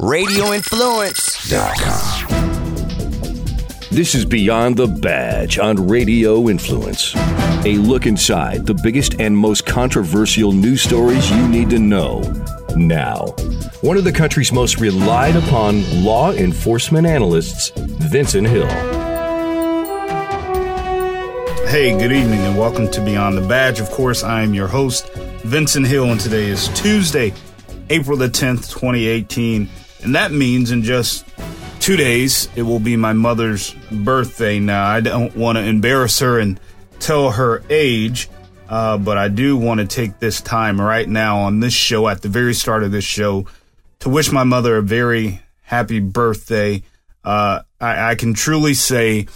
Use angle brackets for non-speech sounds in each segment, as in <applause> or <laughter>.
RadioInfluence.com. This is Beyond the Badge on Radio Influence. A look inside the biggest and most controversial news stories you need to know now. One of the country's most relied upon law enforcement analysts, Vincent Hill. Hey, good evening, and welcome to Beyond the Badge. Of course, I am your host, Vincent Hill, and today is Tuesday, April the 10th, 2018. And that means in just two days, it will be my mother's birthday. Now, I don't want to embarrass her and tell her age, uh, but I do want to take this time right now on this show, at the very start of this show, to wish my mother a very happy birthday. Uh, I, I can truly say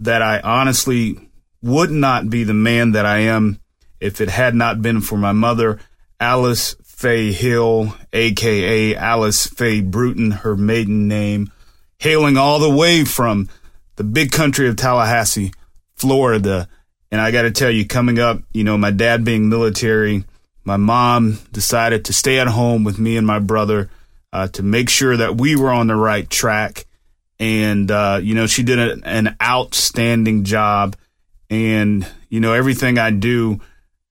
that I honestly would not be the man that I am if it had not been for my mother, Alice Faye Hill, aka Alice Faye Bruton, her maiden name, hailing all the way from the big country of Tallahassee, Florida. And I got to tell you, coming up, you know, my dad being military, my mom decided to stay at home with me and my brother uh, to make sure that we were on the right track. And, uh, you know, she did a, an outstanding job. And, you know, everything I do,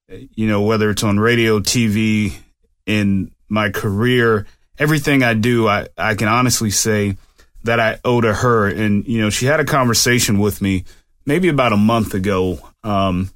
you know, whether it's on radio, TV, in my career, everything I do, I, I can honestly say that I owe to her. And, you know, she had a conversation with me maybe about a month ago. Um,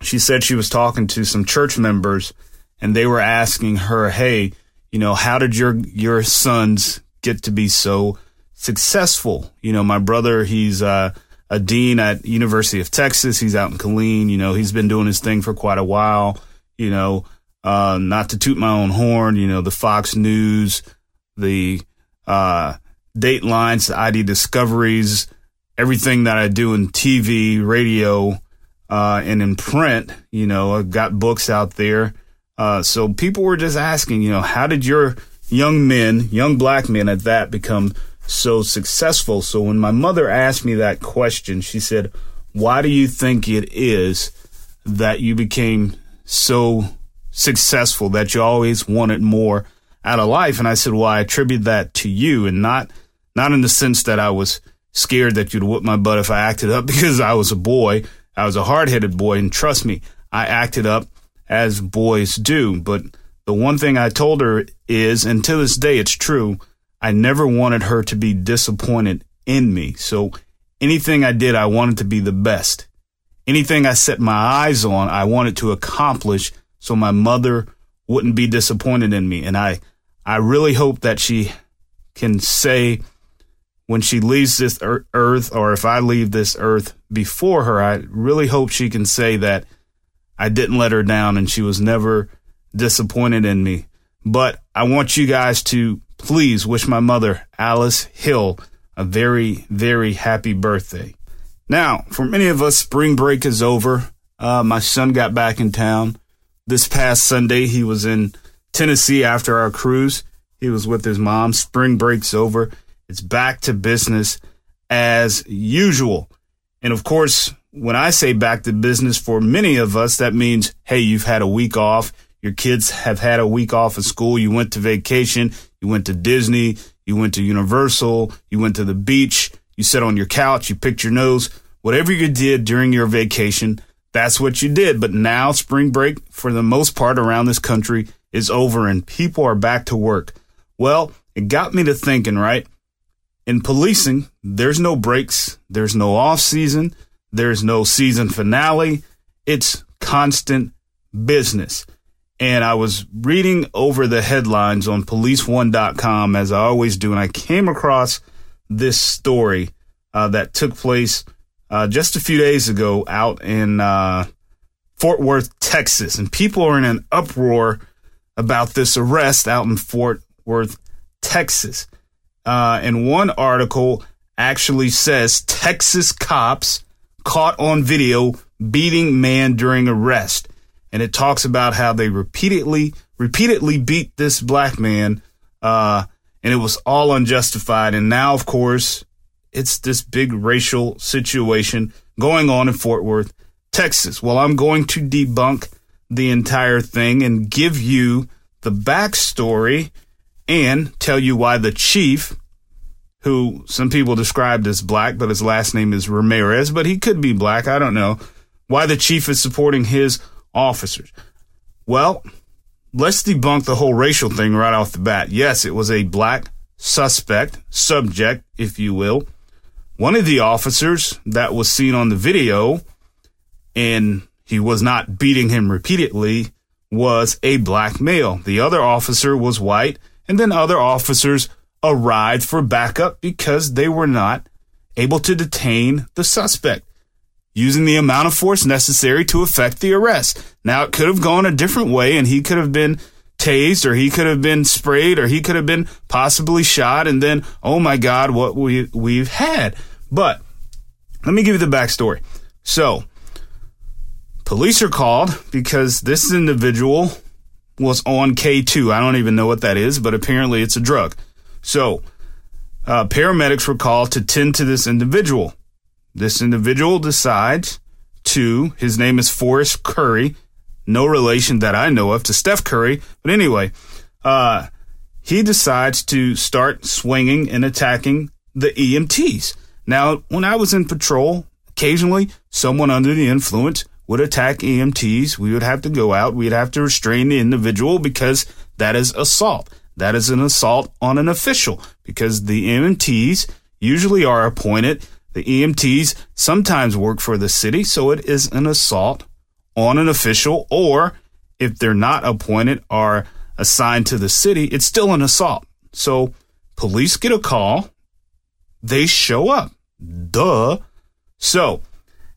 she said she was talking to some church members and they were asking her, Hey, you know, how did your, your sons get to be so successful? You know, my brother, he's, uh, a dean at University of Texas. He's out in Killeen. You know, he's been doing his thing for quite a while. You know, uh, not to toot my own horn, you know, the Fox News, the uh, Datelines, the ID Discoveries, everything that I do in TV, radio, uh, and in print. You know, I've got books out there. Uh, so people were just asking, you know, how did your young men, young black men at that, become so successful? So when my mother asked me that question, she said, Why do you think it is that you became so successful that you always wanted more out of life. And I said, well, I attribute that to you and not, not in the sense that I was scared that you'd whip my butt if I acted up <laughs> because I was a boy. I was a hard headed boy. And trust me, I acted up as boys do. But the one thing I told her is, and to this day, it's true. I never wanted her to be disappointed in me. So anything I did, I wanted to be the best. Anything I set my eyes on, I wanted to accomplish so my mother wouldn't be disappointed in me. And I, I really hope that she can say when she leaves this earth, or if I leave this earth before her, I really hope she can say that I didn't let her down and she was never disappointed in me. But I want you guys to please wish my mother, Alice Hill, a very, very happy birthday. Now, for many of us, spring break is over. Uh, my son got back in town this past Sunday, he was in Tennessee after our cruise. He was with his mom. Spring break's over. It's back to business as usual. And of course, when I say back to business for many of us, that means, hey, you've had a week off. Your kids have had a week off of school. You went to vacation. You went to Disney. You went to Universal. You went to the beach. You sat on your couch. You picked your nose. Whatever you did during your vacation, that's what you did. But now spring break, for the most part around this country, is over and people are back to work. Well, it got me to thinking, right? In policing, there's no breaks, there's no off season, there's no season finale. It's constant business. And I was reading over the headlines on policeone.com as I always do, and I came across this story uh, that took place uh, just a few days ago out in uh, Fort Worth, Texas, and people are in an uproar about this arrest out in Fort Worth, Texas. Uh, and one article actually says Texas cops caught on video beating man during arrest, and it talks about how they repeatedly repeatedly beat this black man, uh, and it was all unjustified. And now, of course, it's this big racial situation going on in Fort Worth, Texas. Well, I'm going to debunk the entire thing and give you the backstory and tell you why the chief, who some people described as black, but his last name is Ramirez, but he could be black, I don't know, why the chief is supporting his officers. Well, let's debunk the whole racial thing right off the bat. Yes, it was a black suspect, subject, if you will. One of the officers that was seen on the video, and he was not beating him repeatedly, was a black male. The other officer was white, and then other officers arrived for backup because they were not able to detain the suspect using the amount of force necessary to effect the arrest. Now, it could have gone a different way and he could have been tased or he could have been sprayed or he could have been possibly shot and then, oh my God, what we, we've had. But let me give you the backstory. So, police are called because this individual was on K2. I don't even know what that is, but apparently it's a drug. So, uh, paramedics were called to tend to this individual. This individual decides to, his name is Forrest Curry, no relation that I know of to Steph Curry, but anyway, uh, he decides to start swinging and attacking the EMTs. Now, when I was in patrol, occasionally someone under the influence would attack EMTs. We would have to go out. We'd have to restrain the individual because that is assault. That is an assault on an official because the EMTs usually are appointed the EMTs sometimes work for the city, so it is an assault on an official, or if they're not appointed or assigned to the city, it's still an assault. So police get a call, they show up. Duh. So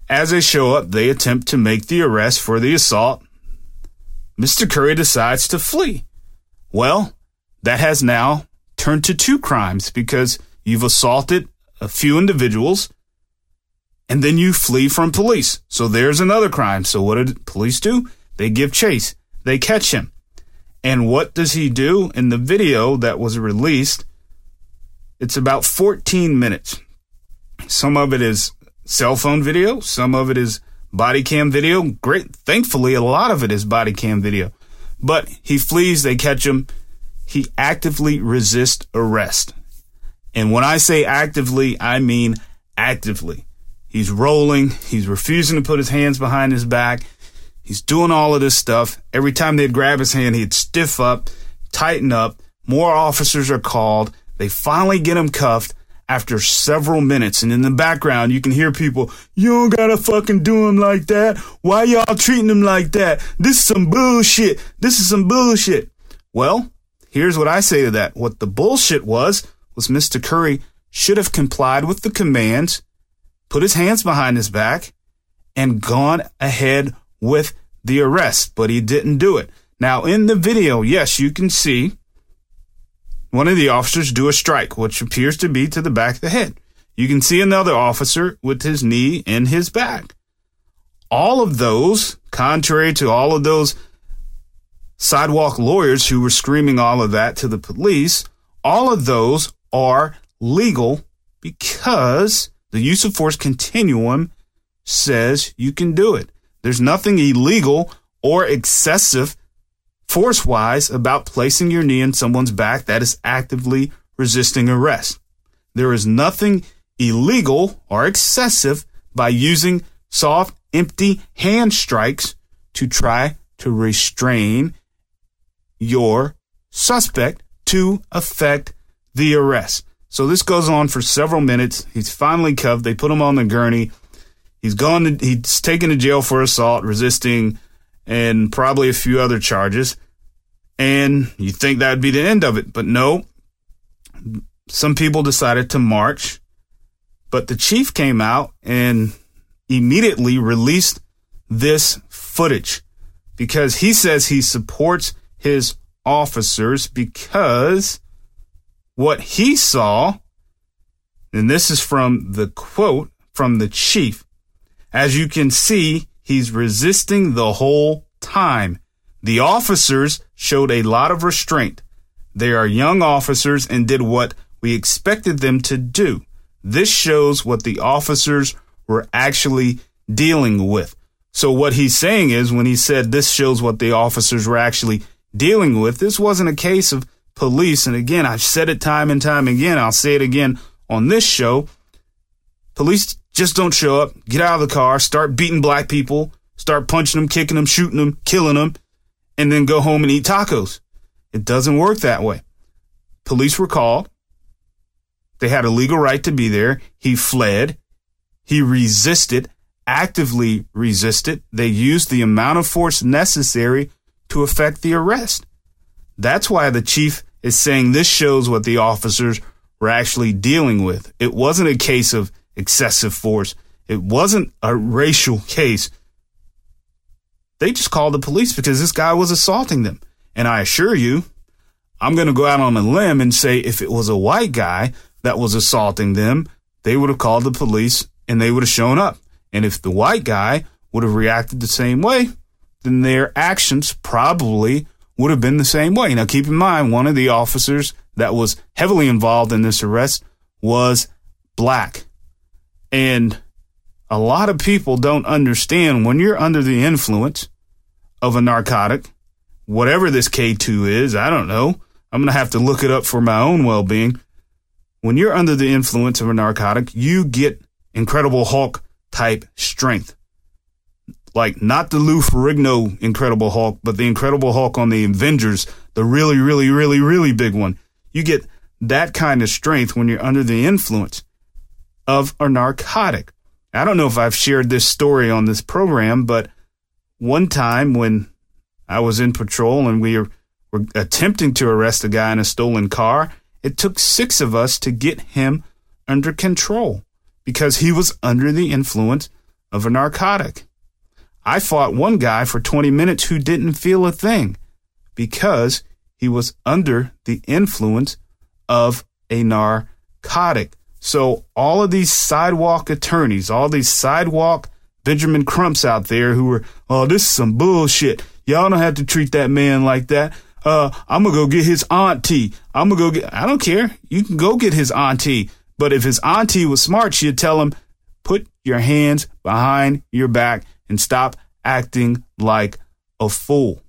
as they show up, they attempt to make the arrest for the assault. Mr. Curry decides to flee. Well, that has now turned to two crimes because you've assaulted a few individuals, and then you flee from police. So there's another crime. So what did police do? They give chase. They catch him. And what does he do in the video that was released? It's about 14 minutes. Some of it is cell phone video, some of it is body cam video. Great. Thankfully, a lot of it is body cam video. But he flees, they catch him. He actively resists arrest. And when I say actively, I mean actively. He's rolling. He's refusing to put his hands behind his back. He's doing all of this stuff. Every time they'd grab his hand, he'd stiff up, tighten up. More officers are called. They finally get him cuffed after several minutes. And in the background, you can hear people, you don't gotta fucking do him like that. Why y'all treating him like that? This is some bullshit. This is some bullshit. Well, here's what I say to that. What the bullshit was, was Mr. Curry should have complied with the commands, put his hands behind his back, and gone ahead with the arrest, but he didn't do it. Now, in the video, yes, you can see one of the officers do a strike, which appears to be to the back of the head. You can see another officer with his knee in his back. All of those, contrary to all of those sidewalk lawyers who were screaming all of that to the police, all of those are legal because the use of force continuum says you can do it. There's nothing illegal or excessive force wise about placing your knee in someone's back that is actively resisting arrest. There is nothing illegal or excessive by using soft, empty hand strikes to try to restrain your suspect to effect the arrest. So this goes on for several minutes. He's finally cuffed. They put him on the gurney. He's gone. To, he's taken to jail for assault, resisting, and probably a few other charges. And you think that'd be the end of it, but no. Some people decided to march, but the chief came out and immediately released this footage because he says he supports his officers because what he saw, and this is from the quote from the chief. As you can see, he's resisting the whole time. The officers showed a lot of restraint. They are young officers and did what we expected them to do. This shows what the officers were actually dealing with. So what he's saying is when he said this shows what the officers were actually dealing with, this wasn't a case of police, and again, I've said it time and time again, I'll say it again on this show. Police just don't show up, get out of the car, start beating black people, start punching them, kicking them, shooting them, killing them, and then go home and eat tacos. It doesn't work that way. Police were called. They had a legal right to be there. He fled. He resisted, actively resisted. They used the amount of force necessary to effect the arrest. That's why the chief is saying this shows what the officers were actually dealing with. It wasn't a case of excessive force. It wasn't a racial case. They just called the police because this guy was assaulting them. And I assure you, I'm going to go out on a limb and say if it was a white guy that was assaulting them, they would have called the police and they would have shown up. And if the white guy would have reacted the same way, then their actions probably would have been the same way. Now, keep in mind, one of the officers that was heavily involved in this arrest was black. And a lot of people don't understand when you're under the influence of a narcotic, whatever this K2 is, I don't know. I'm going to have to look it up for my own well being. When you're under the influence of a narcotic, you get Incredible Hulk type strength. Like not the Lou Ferrigno Incredible Hulk, but the Incredible Hulk on the Avengers, the really, really, really, really big one. You get that kind of strength when you're under the influence of a narcotic. I don't know if I've shared this story on this program, but one time when I was in patrol and we were, were attempting to arrest a guy in a stolen car, it took six of us to get him under control because he was under the influence of a narcotic. I fought one guy for 20 minutes who didn't feel a thing because he was under the influence of a narcotic. So all of these sidewalk attorneys, all these sidewalk Benjamin Crumps out there who were, oh, this is some bullshit. Y'all don't have to treat that man like that. Uh, I'm gonna go get his auntie. I'm gonna go get, I don't care. You can go get his auntie. But if his auntie was smart, she'd tell him, put your hands behind your back and stop acting like a fool.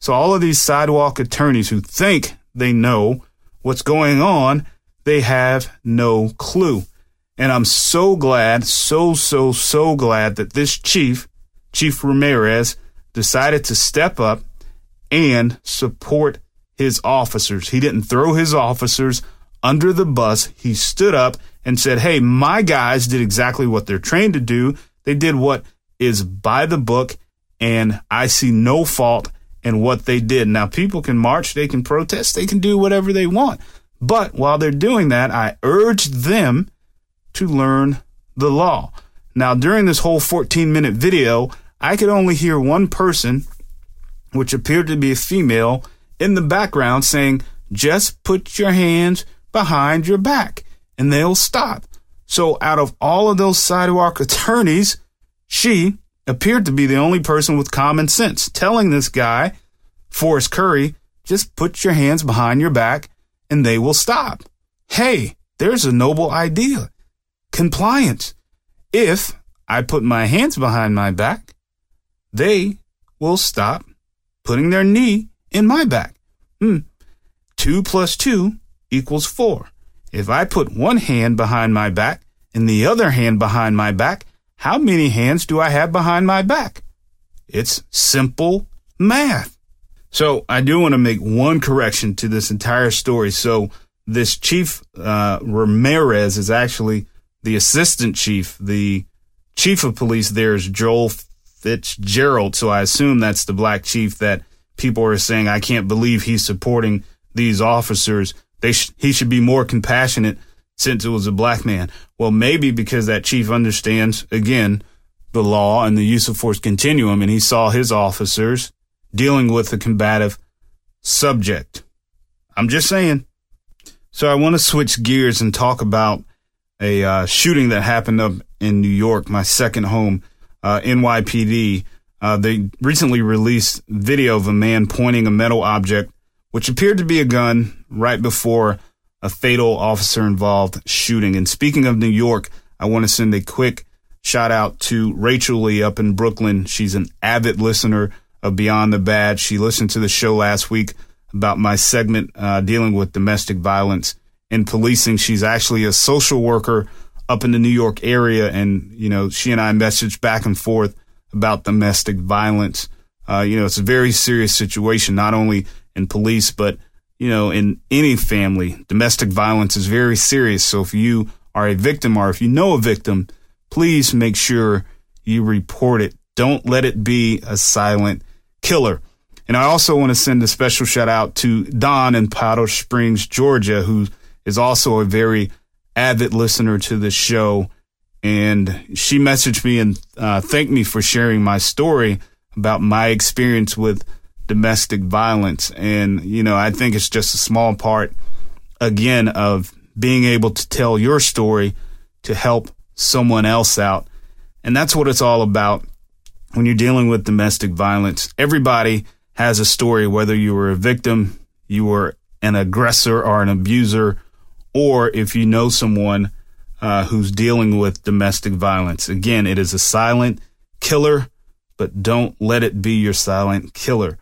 So all of these sidewalk attorneys who think they know what's going on, they have no clue. And I'm so glad, so, so, so glad that this chief, Chief Ramirez, decided to step up and support his officers. He didn't throw his officers under the bus. He stood up and said, Hey, my guys did exactly what they're trained to do. They did what is by the book, and I see no fault in what they did. Now, people can march, they can protest, they can do whatever they want. But while they're doing that, I urge them to learn the law. Now, during this whole 14 minute video, I could only hear one person, which appeared to be a female, in the background saying, just put your hands behind your back and they'll stop. So out of all of those sidewalk attorneys, she appeared to be the only person with common sense telling this guy, Forrest Curry, just put your hands behind your back and they will stop. Hey, there's a noble idea. Compliance. If I put my hands behind my back, they will stop putting their knee in my back. Hmm. Two plus two equals four. If I put one hand behind my back and the other hand behind my back, how many hands do I have behind my back? It's simple math. So I do want to make one correction to this entire story. So this chief uh, Ramirez is actually the assistant chief. The chief of police there is Joel Fitzgerald. So I assume that's the black chief that people are saying, I can't believe he's supporting these officers. They sh- he should be more compassionate since it was a black man. Well, maybe because that chief understands, again, the law and the use of force continuum, and he saw his officers dealing with a combative subject. I'm just saying. So I want to switch gears and talk about a uh, shooting that happened up in New York, my second home, uh, NYPD. Uh, they recently released video of a man pointing a metal object, which appeared to be a gun, right before a fatal officer involved shooting. And speaking of New York, I want to send a quick shout out to Rachel Lee up in Brooklyn. She's an avid listener of Beyond the Badge. She listened to the show last week about my segment uh, dealing with domestic violence in policing. She's actually a social worker up in the New York area, and you know, she and I messaged back and forth about domestic violence. Uh, you know, it's a very serious situation, not only in police, but you know, in any family. Domestic violence is very serious. So if you are a victim or if you know a victim, please make sure you report it. Don't let it be a silent killer. And I also want to send a special shout out to Don in Powder Springs, Georgia, who is also a very avid listener to the show. And she messaged me and uh, thanked me for sharing my story about my experience with domestic violence. And, you know, I think it's just a small part, again, of being able to tell your story to help someone else out. And that's what it's all about when you're dealing with domestic violence. Everybody has a story, whether you were a victim, you were an aggressor or an abuser, or if you know someone uh, who's dealing with domestic violence. Again, it is a silent killer, but don't let it be your silent killer.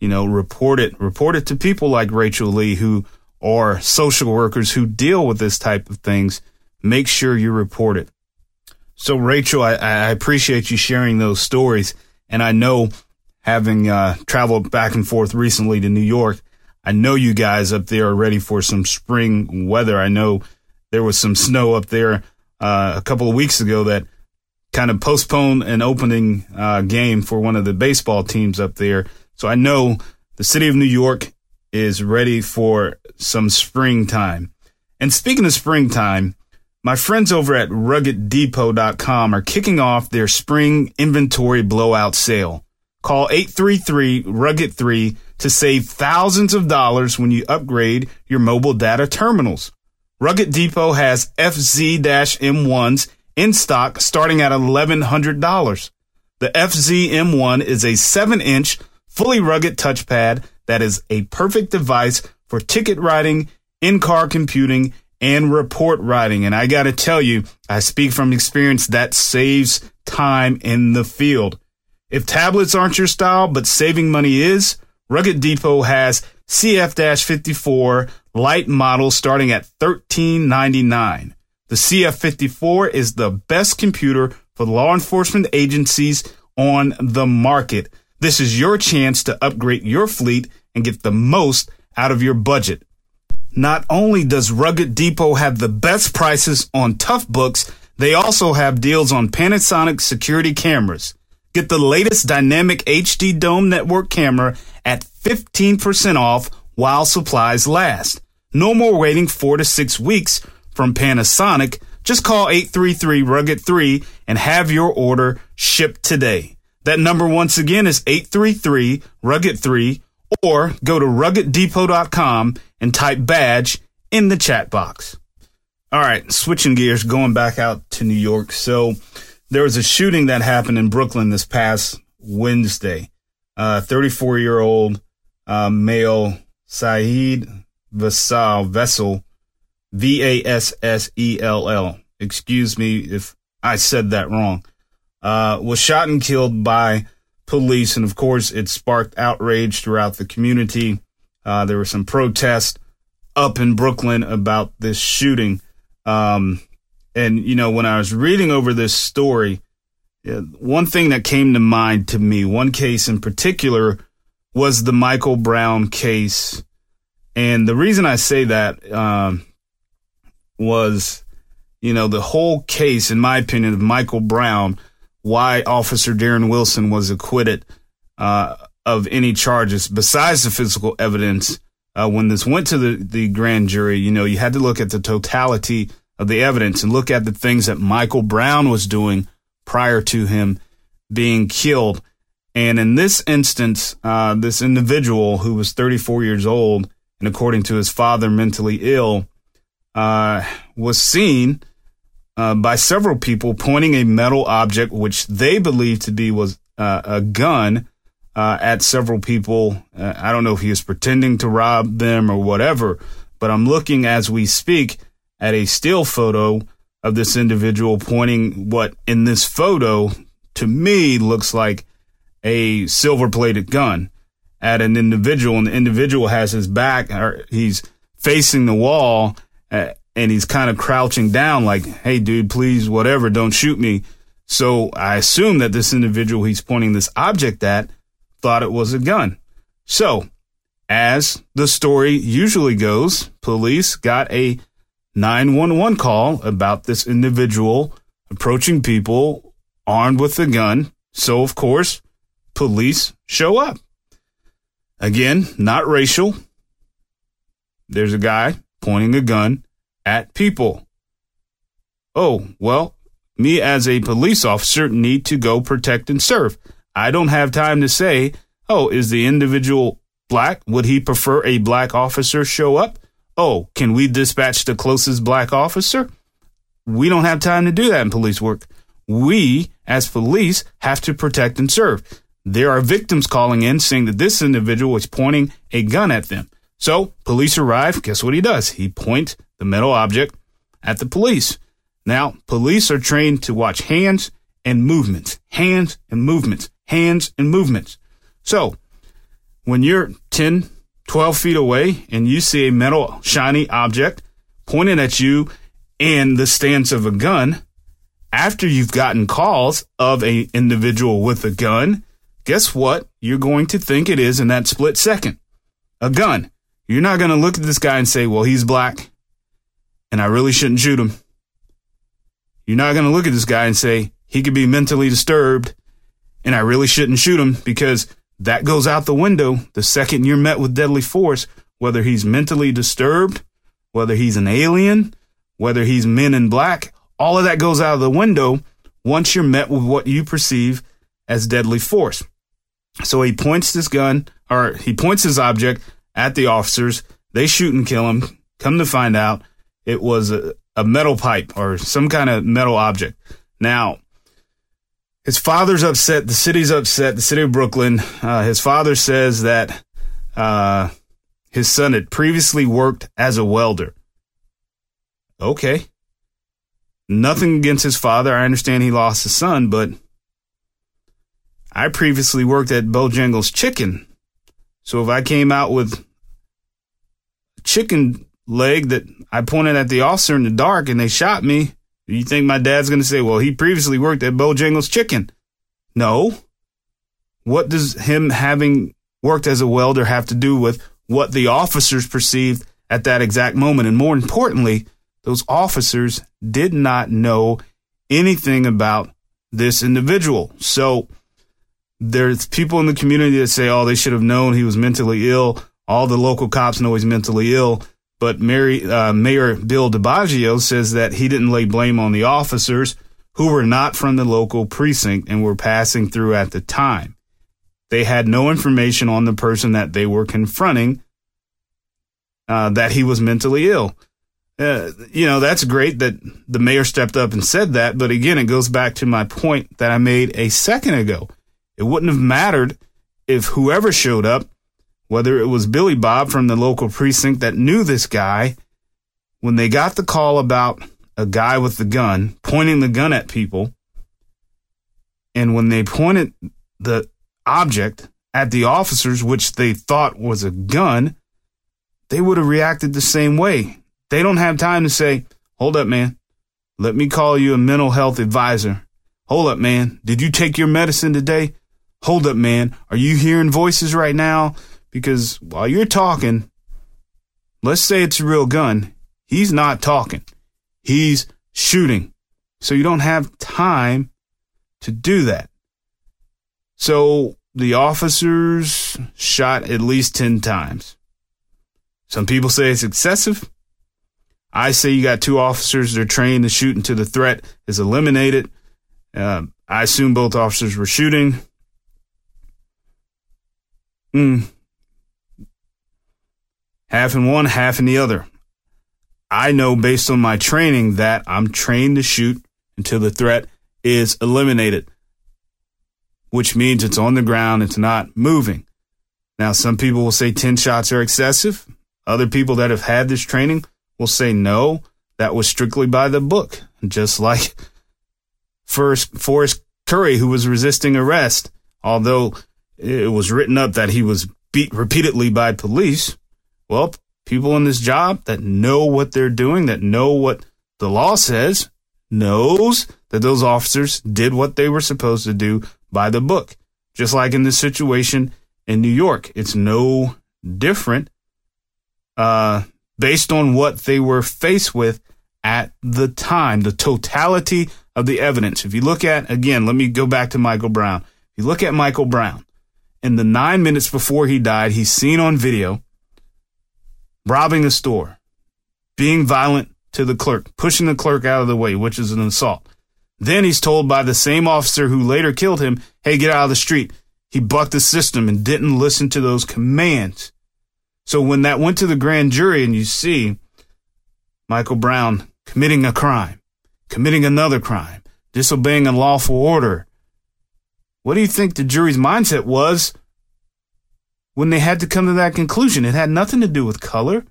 You know, report it, report it to people like Rachel Lee who are social workers who deal with this type of things. Make sure you report it. So, Rachel, I, I appreciate you sharing those stories. And I know having uh, traveled back and forth recently to New York, I know you guys up there are ready for some spring weather. I know there was some snow up there uh, a couple of weeks ago that kind of postponed an opening uh, game for one of the baseball teams up there. So I know the city of New York is ready for some springtime. And speaking of springtime, my friends over at ruggeddepot.com are kicking off their spring inventory blowout sale. Call 833 Rugged 3 to save thousands of dollars when you upgrade your mobile data terminals. Rugged Depot has FZ M1s in stock starting at $1,100. The FZ M1 is a 7 inch, fully rugged touchpad that is a perfect device for ticket writing, in car computing, and report writing. And I got to tell you, I speak from experience that saves time in the field. If tablets aren't your style, but saving money is, Rugged Depot has CF-54 light model starting at $13.99. The CF-54 is the best computer for law enforcement agencies on the market. This is your chance to upgrade your fleet and get the most out of your budget. Not only does Rugged Depot have the best prices on Toughbooks, they also have deals on Panasonic security cameras. Get the latest dynamic HD dome network camera at 15% off while supplies last. No more waiting four to six weeks from Panasonic. Just call 833 Rugged 3 and have your order shipped today. That number once again is 833 Rugged 3 or go to ruggeddepot.com and type badge in the chat box. All right, switching gears, going back out to New York. So, there was a shooting that happened in Brooklyn this past Wednesday. 34 uh, year old uh, male Saeed Vassell Vessel, V A S S E L L. Excuse me if I said that wrong. Uh, was shot and killed by police, and of course, it sparked outrage throughout the community. Uh, there were some protests up in Brooklyn about this shooting. Um, and, you know, when I was reading over this story, one thing that came to mind to me, one case in particular, was the Michael Brown case. And the reason I say that um, was, you know, the whole case, in my opinion, of Michael Brown, why Officer Darren Wilson was acquitted uh, of any charges besides the physical evidence. Uh, when this went to the, the grand jury, you know, you had to look at the totality of the evidence and look at the things that Michael Brown was doing prior to him being killed. And in this instance, uh, this individual who was 34 years old and according to his father, mentally ill, uh, was seen uh, by several people pointing a metal object, which they believed to be was uh, a gun, uh, at several people. Uh, I don't know if he was pretending to rob them or whatever, but I'm looking as we speak at a still photo of this individual pointing what in this photo to me looks like a silver plated gun. at an individual and the individual has his back or he's facing the wall uh, and he's kind of crouching down like, Hey dude, please, whatever, don't shoot me. So I assume that this individual he's pointing this object at thought it was a gun. So as the story usually goes, police got a 911 call about this individual approaching people armed with a gun. So of course, police show up. Again, not racial. There's a guy pointing a gun at people. Oh, well, me as a police officer need to go protect and serve. I don't have time to say, oh, is the individual black? Would he prefer a black officer show up? Oh, can we dispatch the closest black officer? We don't have time to do that in police work. We, as police, have to protect and serve. There are victims calling in saying that this individual was pointing a gun at them. So police arrive. Guess what he does? He points the metal object at the police. Now, police are trained to watch hands and movements, hands and movements, hands and movements. So when you're 10, 12 feet away and you see a metal shiny object pointed at you in the stance of a gun, after you've gotten calls of a individual with a gun, guess what? You're going to think it is in that split second. A gun. You're not going to look at this guy and say, well, he's black and I really shouldn't shoot him. You're not going to look at this guy and say, he could be mentally disturbed and I really shouldn't shoot him because that goes out the window the second you're met with deadly force, whether he's mentally disturbed, whether he's an alien, whether he's men in black, all of that goes out of the window once you're met with what you perceive as deadly force. So he points this gun, or he points his object at the officers. They shoot and kill him. Come to find out, it was a, a metal pipe or some kind of metal object. Now, his father's upset. The city's upset. The city of Brooklyn. Uh, his father says that uh, his son had previously worked as a welder. Okay. Nothing against his father. I understand he lost his son, but I previously worked at Bojangles Chicken. So if I came out with chicken leg that I pointed at the officer in the dark and they shot me, you think my dad's going to say, well, he previously worked at Bojangles Chicken? No. What does him having worked as a welder have to do with what the officers perceived at that exact moment? And more importantly, those officers did not know anything about this individual. So there's people in the community that say, oh, they should have known he was mentally ill. All the local cops know he's mentally ill. But Mary, uh, Mayor Bill de Blasio says that he didn't lay blame on the officers who were not from the local precinct and were passing through at the time. They had no information on the person that they were confronting uh, that he was mentally ill. Uh, you know, that's great that the mayor stepped up and said that. But again, it goes back to my point that I made a second ago. It wouldn't have mattered if whoever showed up, whether it was Billy Bob from the local precinct that knew this guy, when they got the call about a guy with the gun pointing the gun at people, and when they pointed the object at the officers, which they thought was a gun, they would have reacted the same way. They don't have time to say, hold up, man. Let me call you a mental health advisor. Hold up, man. Did you take your medicine today? hold up, man, are you hearing voices right now? Because while you're talking, let's say it's a real gun, he's not talking, he's shooting. So you don't have time to do that. So the officers shot at least 10 times. Some people say it's excessive. I say you got two officers that are trained to shoot until the threat is eliminated. Uh, I assume both officers were shooting. Mm. Half in one, half in the other. I know based on my training that I'm trained to shoot until the threat is eliminated, which means it's on the ground, it's not moving. Now, some people will say 10 shots are excessive. Other people that have had this training will say no, that was strictly by the book. Just like first Forrest Curry, who was resisting arrest, although it was written up that he was beat repeatedly by police. Well, people in this job that know what they're doing, that know what the law says, knows that those officers did what they were supposed to do by the book. Just like in this situation in New York, it's no different uh, based on what they were faced with at the time, the totality of the evidence. If you look at, again, let me go back to Michael Brown. If you look at Michael Brown, in the nine minutes before he died, he's seen on video robbing a store, being violent to the clerk, pushing the clerk out of the way, which is an assault. Then he's told by the same officer who later killed him, hey, get out of the street. He bucked the system and didn't listen to those commands. So when that went to the grand jury and you see Michael Brown committing a crime, committing another crime, disobeying a lawful order, what do you think the jury's mindset was when they had to come to that conclusion? It had nothing to do with color.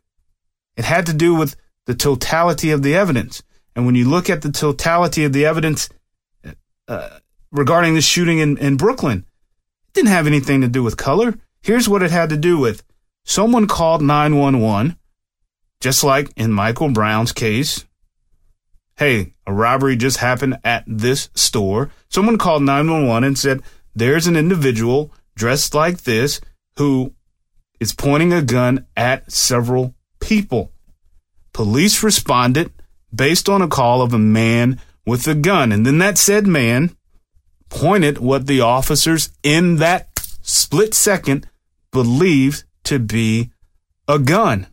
It had to do with the totality of the evidence. And when you look at the totality of the evidence uh, regarding the shooting in, in Brooklyn, it didn't have anything to do with color. Here's what it had to do with someone called 911, just like in Michael Brown's case. Hey, a robbery just happened at this store. Someone called 911 and said, there's an individual dressed like this who is pointing a gun at several people. Police responded based on a call of a man with a gun. And then that said man pointed what the officers in that split second believed to be a gun.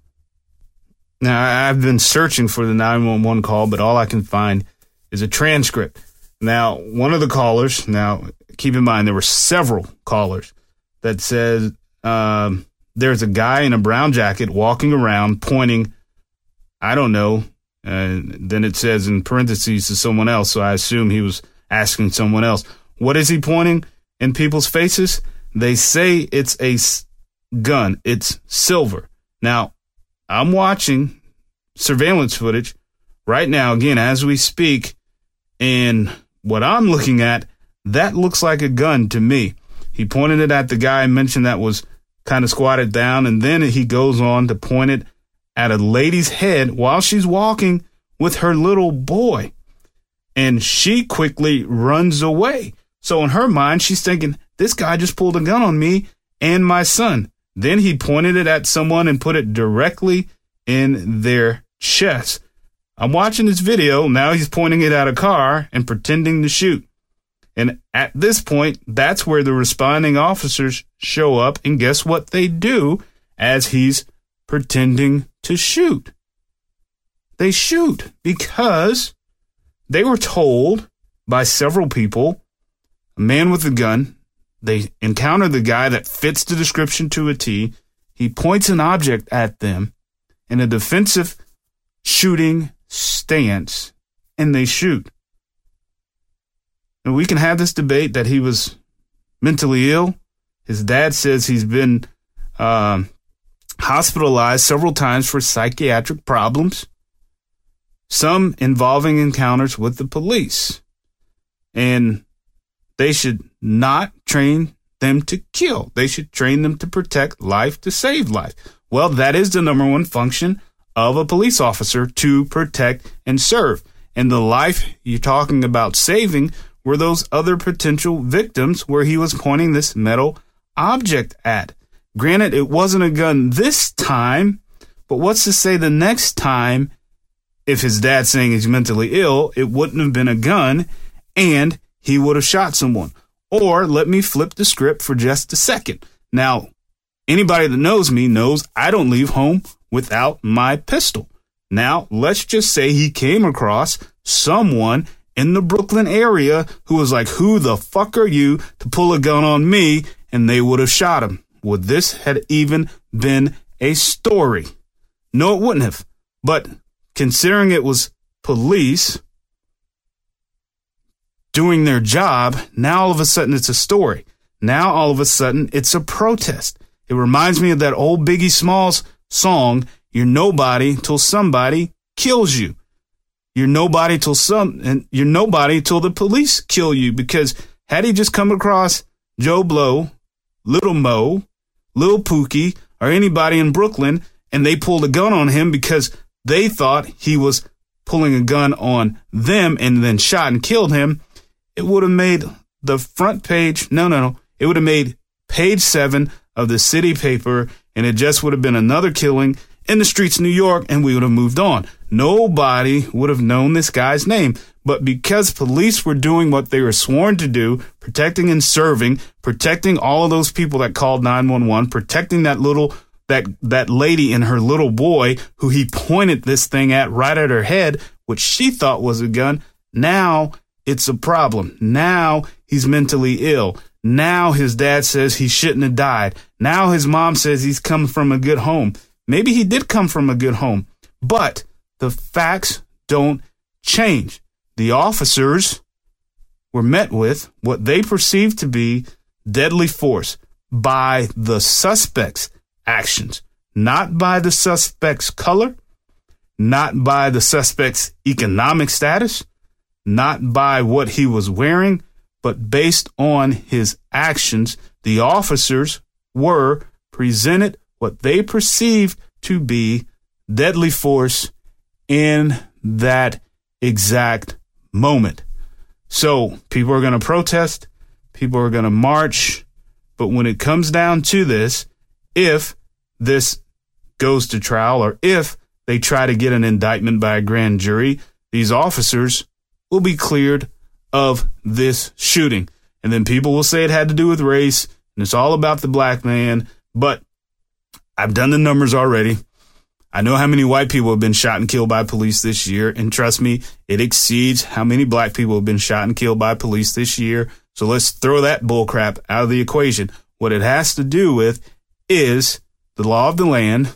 Now, I've been searching for the 911 call, but all I can find is a transcript. Now, one of the callers, now keep in mind there were several callers that said um, there's a guy in a brown jacket walking around pointing, I don't know, and then it says in parentheses to someone else. So I assume he was asking someone else. What is he pointing in people's faces? They say it's a gun. It's silver. Now, I'm watching surveillance footage right now, again, as we speak. And what I'm looking at, that looks like a gun to me. He pointed it at the guy I mentioned that was kind of squatted down. And then he goes on to point it at a lady's head while she's walking with her little boy. And she quickly runs away. So in her mind, she's thinking, this guy just pulled a gun on me and my son. Then he pointed it at someone and put it directly in their chest. I'm watching this video. Now he's pointing it at a car and pretending to shoot. And at this point, that's where the responding officers show up. And guess what they do as he's pretending to shoot? They shoot because they were told by several people, a man with a gun, they encounter the guy that fits the description to a T. He points an object at them in a defensive shooting stance, and they shoot. And we can have this debate that he was mentally ill. His dad says he's been uh, hospitalized several times for psychiatric problems, some involving encounters with the police. And they should not train them to kill. They should train them to protect life, to save life. Well, that is the number one function of a police officer to protect and serve. And the life you're talking about saving were those other potential victims where he was pointing this metal object at. Granted, it wasn't a gun this time, but what's to say the next time, if his dad's saying he's mentally ill, it wouldn't have been a gun and he would have shot someone. Or let me flip the script for just a second. Now, anybody that knows me knows I don't leave home without my pistol. Now, let's just say he came across someone in the Brooklyn area who was like, Who the fuck are you to pull a gun on me? And they would have shot him. Would this had even been a story? No, it wouldn't have. But considering it was police doing their job, now all of a sudden it's a story. Now all of a sudden it's a protest. It reminds me of that old Biggie Smalls song, You're Nobody Till Somebody Kills You. You're nobody till some, and you're nobody till the police kill you because had he just come across Joe Blow, Little Mo, Lil Pookie or anybody in Brooklyn and they pulled a gun on him because they thought he was pulling a gun on them and then shot and killed him, it would have made the front page. No, no, no. It would have made page seven of the city paper and it just would have been another killing in the streets of New York and we would have moved on. Nobody would have known this guy's name. But because police were doing what they were sworn to do, protecting and serving, protecting all of those people that called 911, protecting that little that that lady and her little boy who he pointed this thing at right at her head, which she thought was a gun, now it's a problem. Now he's mentally ill. Now his dad says he shouldn't have died. Now his mom says he's come from a good home. Maybe he did come from a good home, but the facts don't change. The officers were met with what they perceived to be deadly force by the suspect's actions, not by the suspect's color, not by the suspect's economic status, not by what he was wearing, but based on his actions, the officers were presented what they perceived to be deadly force in that exact moment. So people are going to protest, people are going to march, but when it comes down to this, if this goes to trial or if they try to get an indictment by a grand jury, these officers will be cleared of this shooting. And then people will say it had to do with race and it's all about the black man. But I've done the numbers already. I know how many white people have been shot and killed by police this year. And trust me, it exceeds how many black people have been shot and killed by police this year. So let's throw that bullcrap out of the equation. What it has to do with is the law of the land,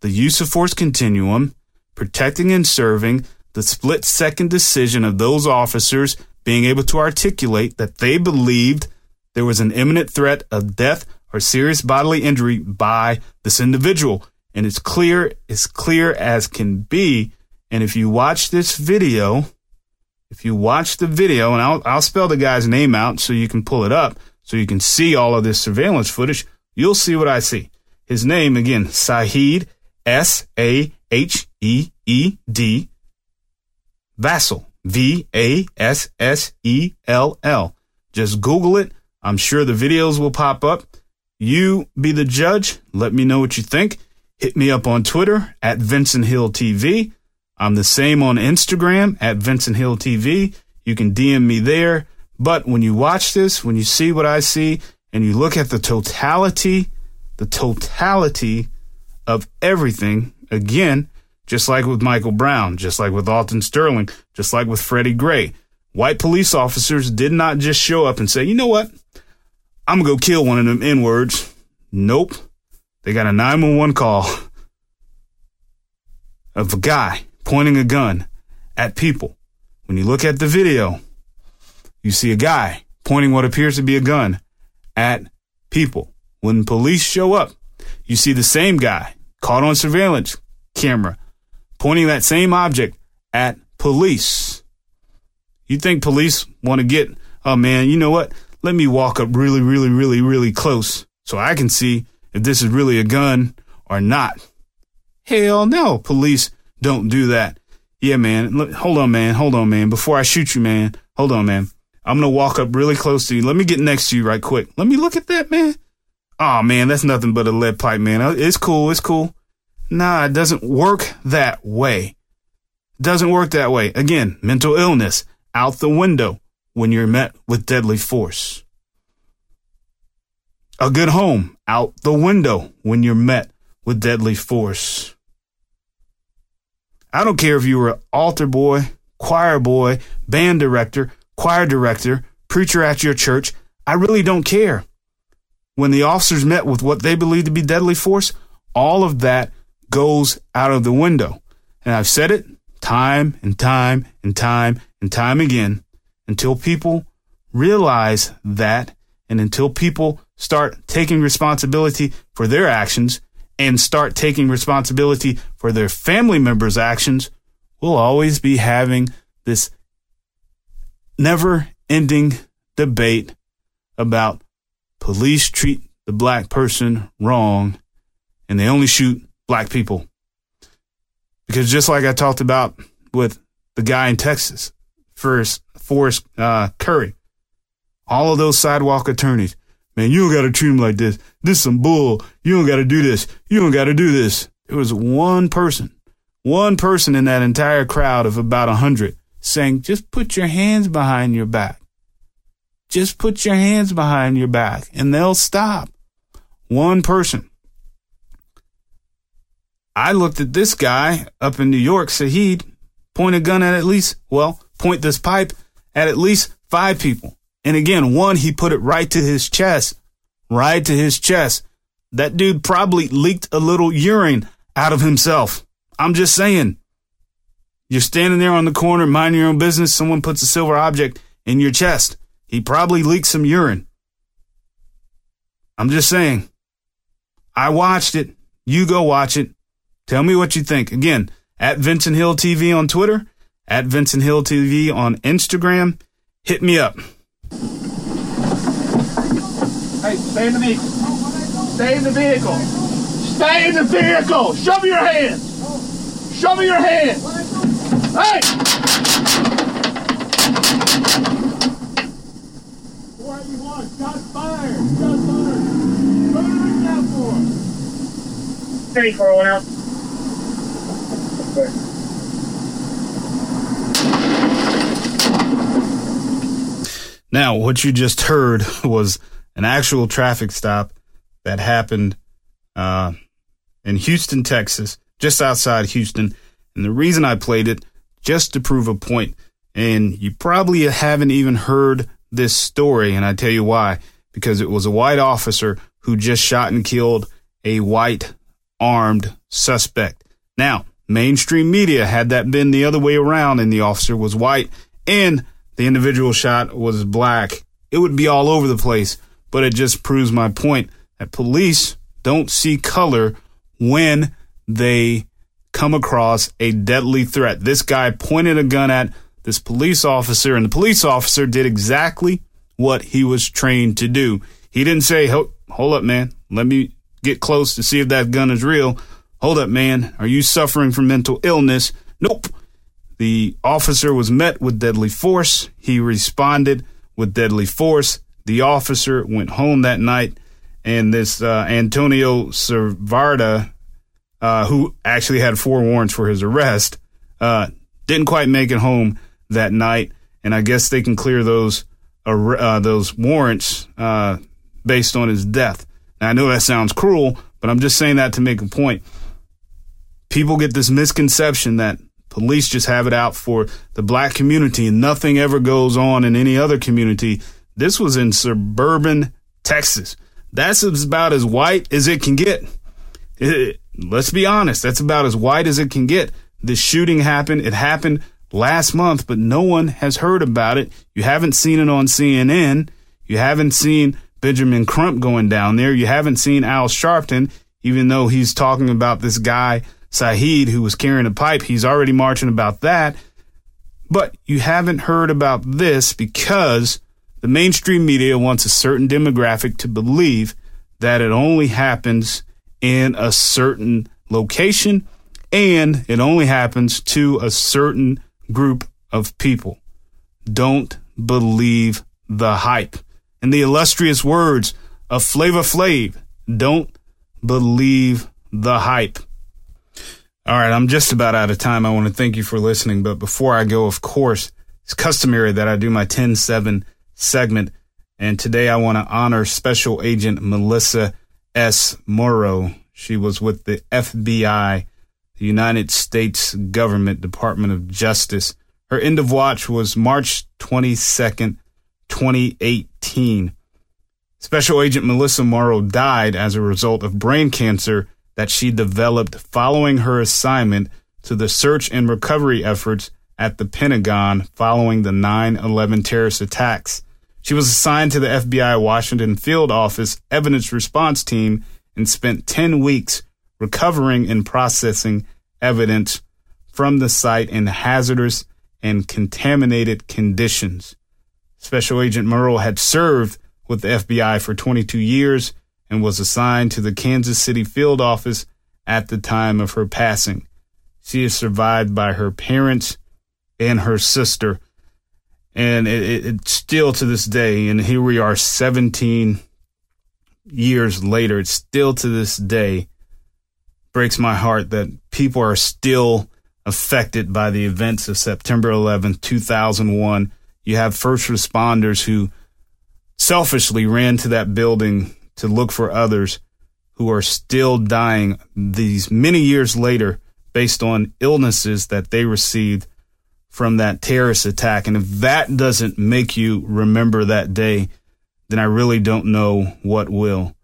the use of force continuum, protecting and serving, the split second decision of those officers being able to articulate that they believed there was an imminent threat of death or serious bodily injury by this individual and it's clear, as clear as can be. And if you watch this video, if you watch the video, and I'll, I'll spell the guy's name out so you can pull it up, so you can see all of this surveillance footage, you'll see what I see. His name again, Saheed, S A H E E D, Vassell, V A S S E L L. Just Google it. I'm sure the videos will pop up. You be the judge. Let me know what you think. Hit me up on Twitter at Vincent Hill TV. I'm the same on Instagram at Vincent Hill TV. You can DM me there. But when you watch this, when you see what I see, and you look at the totality, the totality of everything, again, just like with Michael Brown, just like with Alton Sterling, just like with Freddie Gray, white police officers did not just show up and say, you know what? I'm going to go kill one of them N words. Nope. They got a 911 call of a guy pointing a gun at people. When you look at the video, you see a guy pointing what appears to be a gun at people. When police show up, you see the same guy caught on surveillance camera pointing that same object at police. You think police want to get, oh man, you know what? Let me walk up really, really, really, really close so I can see if this is really a gun or not. Hell no, police don't do that. Yeah, man. Look, hold on, man. Hold on, man. Before I shoot you, man. Hold on, man. I'm to walk up really close to you. Let me get next to you right quick. Let me look at that, man. Oh, man, that's nothing but a lead pipe, man. Uh, it's cool. It's cool. Nah, it doesn't work that way. Doesn't work that way. Again, mental illness out the window when you're met with deadly force. A good home out the window when you're met with deadly force. I don't care if you were an altar boy, choir boy, band director, choir director, preacher at your church. I really don't care. When the officers met with what they believe to be deadly force, all of that goes out of the window. And I've said it time and time and time and time again until people realize that and until people start taking responsibility for their actions and start taking responsibility for their family members' actions, we'll always be having this never ending debate about police treat the black person wrong and they only shoot black people. Because just like I talked about with the guy in Texas, first Forrest uh, Curry, all of those sidewalk attorneys, man, you don't got to treat him like this. This is some bull. You don't got to do this. You don't got to do this. There was one person, one person in that entire crowd of about a hundred saying, just put your hands behind your back. Just put your hands behind your back and they'll stop. One person. I looked at this guy up in New York, Saheed, point a gun at at least, well, point this pipe at at least five people. And again, one, he put it right to his chest, right to his chest. That dude probably leaked a little urine out of himself. I'm just saying. You're standing there on the corner, minding your own business. Someone puts a silver object in your chest. He probably leaked some urine. I'm just saying. I watched it. You go watch it. Tell me what you think. Again, at Vincent Hill TV on Twitter, at Vincent Hill TV on Instagram. Hit me up. Hey, stay in the vehicle. Stay in the vehicle. Stay in the vehicle. Show me your hands. Show me your hands. Hey! Four eighty one. Shots fired. You for? Thirty four one out. Now, what you just heard <laughs> was an actual traffic stop that happened uh, in Houston, Texas, just outside Houston. And the reason I played it, just to prove a point, and you probably haven't even heard this story, and I tell you why. Because it was a white officer who just shot and killed a white armed suspect. Now, mainstream media, had that been the other way around and the officer was white and the individual shot was black, it would be all over the place. But it just proves my point that police don't see color when they come across a deadly threat. This guy pointed a gun at this police officer, and the police officer did exactly what he was trained to do. He didn't say, Hold up, man. Let me get close to see if that gun is real. Hold up, man. Are you suffering from mental illness? Nope. The officer was met with deadly force. He responded with deadly force. The officer went home that night, and this uh, Antonio Servarda, uh, who actually had four warrants for his arrest, uh, didn't quite make it home that night. And I guess they can clear those uh, those warrants uh, based on his death. Now, I know that sounds cruel, but I'm just saying that to make a point. People get this misconception that police just have it out for the black community and nothing ever goes on in any other community. This was in suburban Texas. That's about as white as it can get. It, let's be honest, that's about as white as it can get. This shooting happened. It happened last month, but no one has heard about it. You haven't seen it on CNN. You haven't seen Benjamin Crump going down there. You haven't seen Al Sharpton, even though he's talking about this guy, Saheed, who was carrying a pipe. He's already marching about that. But you haven't heard about this because the mainstream media wants a certain demographic to believe that it only happens in a certain location and it only happens to a certain group of people. Don't believe the hype. In the illustrious words of Flavor Flav, don't believe the hype. All right, I'm just about out of time. I want to thank you for listening. But before I go, of course, it's customary that I do my 10 7 segment. And today I want to honor Special Agent Melissa S. Morrow. She was with the FBI, the United States Government Department of Justice. Her end of watch was March 22nd, 2018. Special Agent Melissa Morrow died as a result of brain cancer that she developed following her assignment to the search and recovery efforts at the Pentagon following the 9 11 terrorist attacks. She was assigned to the FBI Washington Field Office Evidence Response Team and spent 10 weeks recovering and processing evidence from the site in hazardous and contaminated conditions. Special Agent Morrow had served with the FBI for 22 years and was assigned to the Kansas City field office at the time of her passing. She is survived by her parents and her sister. And it, it, it still to this day, and here we are 17 years later, it's still to this day breaks my heart that people are still affected by the events of September 11, 2001. You have first responders who selfishly ran to that building to look for others who are still dying these many years later based on illnesses that they received from that terrorist attack. And if that doesn't make you remember that day, then I really don't know what will.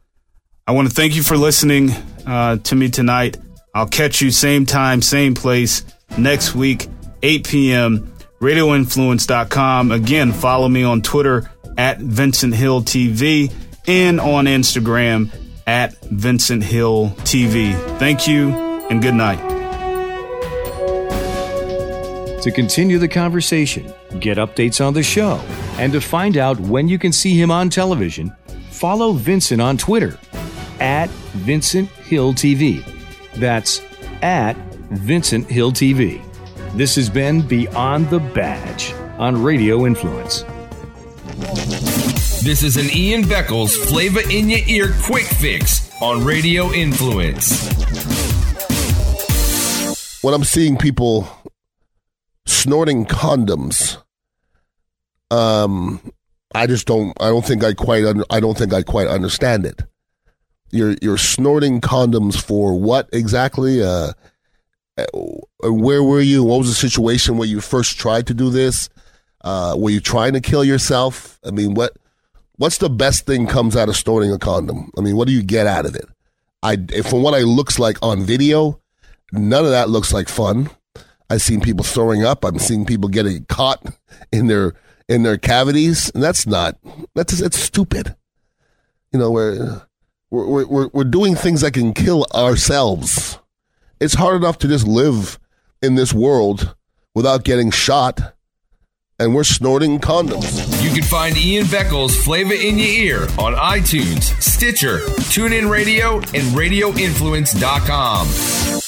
I want to thank you for listening uh, to me tonight. I'll catch you same time, same place next week, 8 p.m. RadioInfluence.com. Again, follow me on Twitter at Vincent Hill TV and on Instagram at Vincent Hill TV. Thank you and good night. To continue the conversation, get updates on the show, and to find out when you can see him on television, follow Vincent on Twitter at Vincent Hill TV. That's at Vincent Hill TV. This has been Beyond the Badge on Radio Influence. This is an Ian Beckles Flavor in Your Ear Quick Fix on Radio Influence. When I'm seeing people snorting condoms, um, I just don't. I don't think I quite. Un- I don't think I quite understand it. You're you're snorting condoms for what exactly? Uh, uh, where were you? What was the situation where you first tried to do this? Uh, were you trying to kill yourself? I mean, what what's the best thing comes out of snorting a condom? I mean, what do you get out of it? I from what I looks like on video, none of that looks like fun. I've seen people throwing up. I'm seeing people getting caught in their in their cavities, and that's not that's it's stupid. You know, we're we're we're we're doing things that can kill ourselves. It's hard enough to just live in this world without getting shot, and we're snorting condoms. You can find Ian Beckles Flavor in Your Ear on iTunes, Stitcher, TuneIn Radio, and RadioInfluence.com.